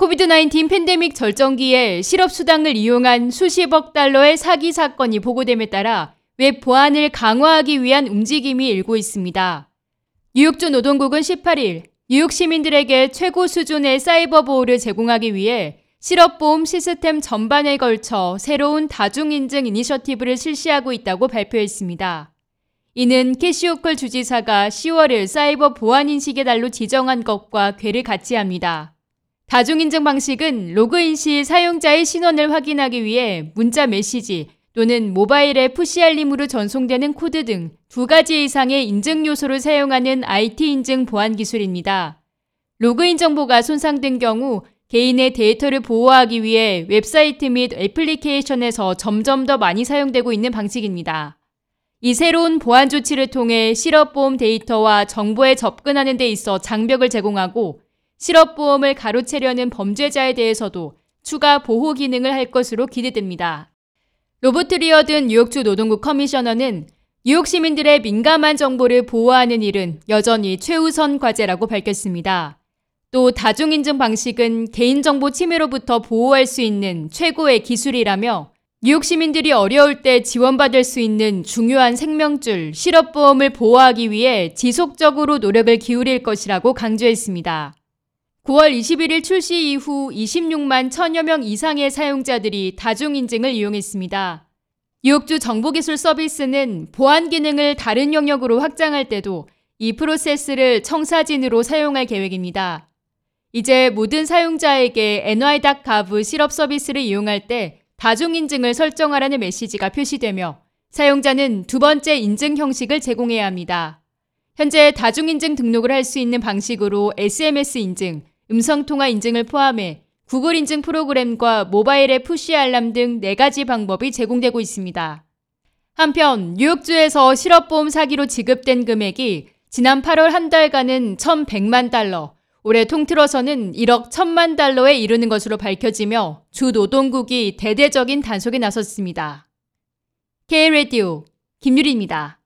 코비드-19 팬데믹 절정기에 실업수당을 이용한 수십억 달러의 사기 사건이 보고됨에 따라 웹 보안을 강화하기 위한 움직임이 일고 있습니다. 뉴욕주 노동국은 18일 뉴욕 시민들에게 최고 수준의 사이버 보호를 제공하기 위해 실업보험 시스템 전반에 걸쳐 새로운 다중인증 이니셔티브를 실시하고 있다고 발표했습니다. 이는 캐시 호컬 주지사가 10월을 사이버 보안 인식의 달로 지정한 것과 궤를 같이 합니다. 다중인증 방식은 로그인 시 사용자의 신원을 확인하기 위해 문자 메시지 또는 모바일의 푸시 알림으로 전송되는 코드 등 두 가지 이상의 인증 요소를 사용하는 IT 인증 보안 기술입니다. 로그인 정보가 손상된 경우 개인의 데이터를 보호하기 위해 웹사이트 및 애플리케이션에서 점점 더 많이 사용되고 있는 방식입니다. 이 새로운 보안 조치를 통해 실업보험 데이터와 정보에 접근하는 데 있어 장벽을 제공하고 실업보험을 가로채려는 범죄자에 대해서도 추가 보호 기능을 할 것으로 기대됩니다. 로버트 리어든 뉴욕주 노동국 커미셔너는 뉴욕 시민들의 민감한 정보를 보호하는 일은 여전히 최우선 과제라고 밝혔습니다. 또 다중인증 방식은 개인정보 침해로부터 보호할 수 있는 최고의 기술이라며 뉴욕 시민들이 어려울 때 지원받을 수 있는 중요한 생명줄, 실업보험을 보호하기 위해 지속적으로 노력을 기울일 것이라고 강조했습니다. 9월 21일 출시 이후 26만 천여 명 이상의 사용자들이 다중인증을 이용했습니다. 뉴욕주 정보기술 서비스는 보안 기능을 다른 영역으로 확장할 때도 이 프로세스를 청사진으로 사용할 계획입니다. 이제 모든 사용자에게 ny.gov 실업 서비스를 이용할 때 다중인증을 설정하라는 메시지가 표시되며 사용자는 두 번째 인증 형식을 제공해야 합니다. 현재 다중인증 등록을 할 수 있는 방식으로 SMS 인증, 음성통화 인증을 포함해 구글 인증 프로그램과 모바일의 푸시 알람 등 4가지 방법이 제공되고 있습니다. 한편 뉴욕주에서 실업보험 사기로 지급된 금액이 지난 8월 한 달간은 1,100만 달러, 올해 통틀어서는 1억 1천만 달러에 이르는 것으로 밝혀지며 주 노동국이 대대적인 단속에 나섰습니다. K-Radio 김유리입니다.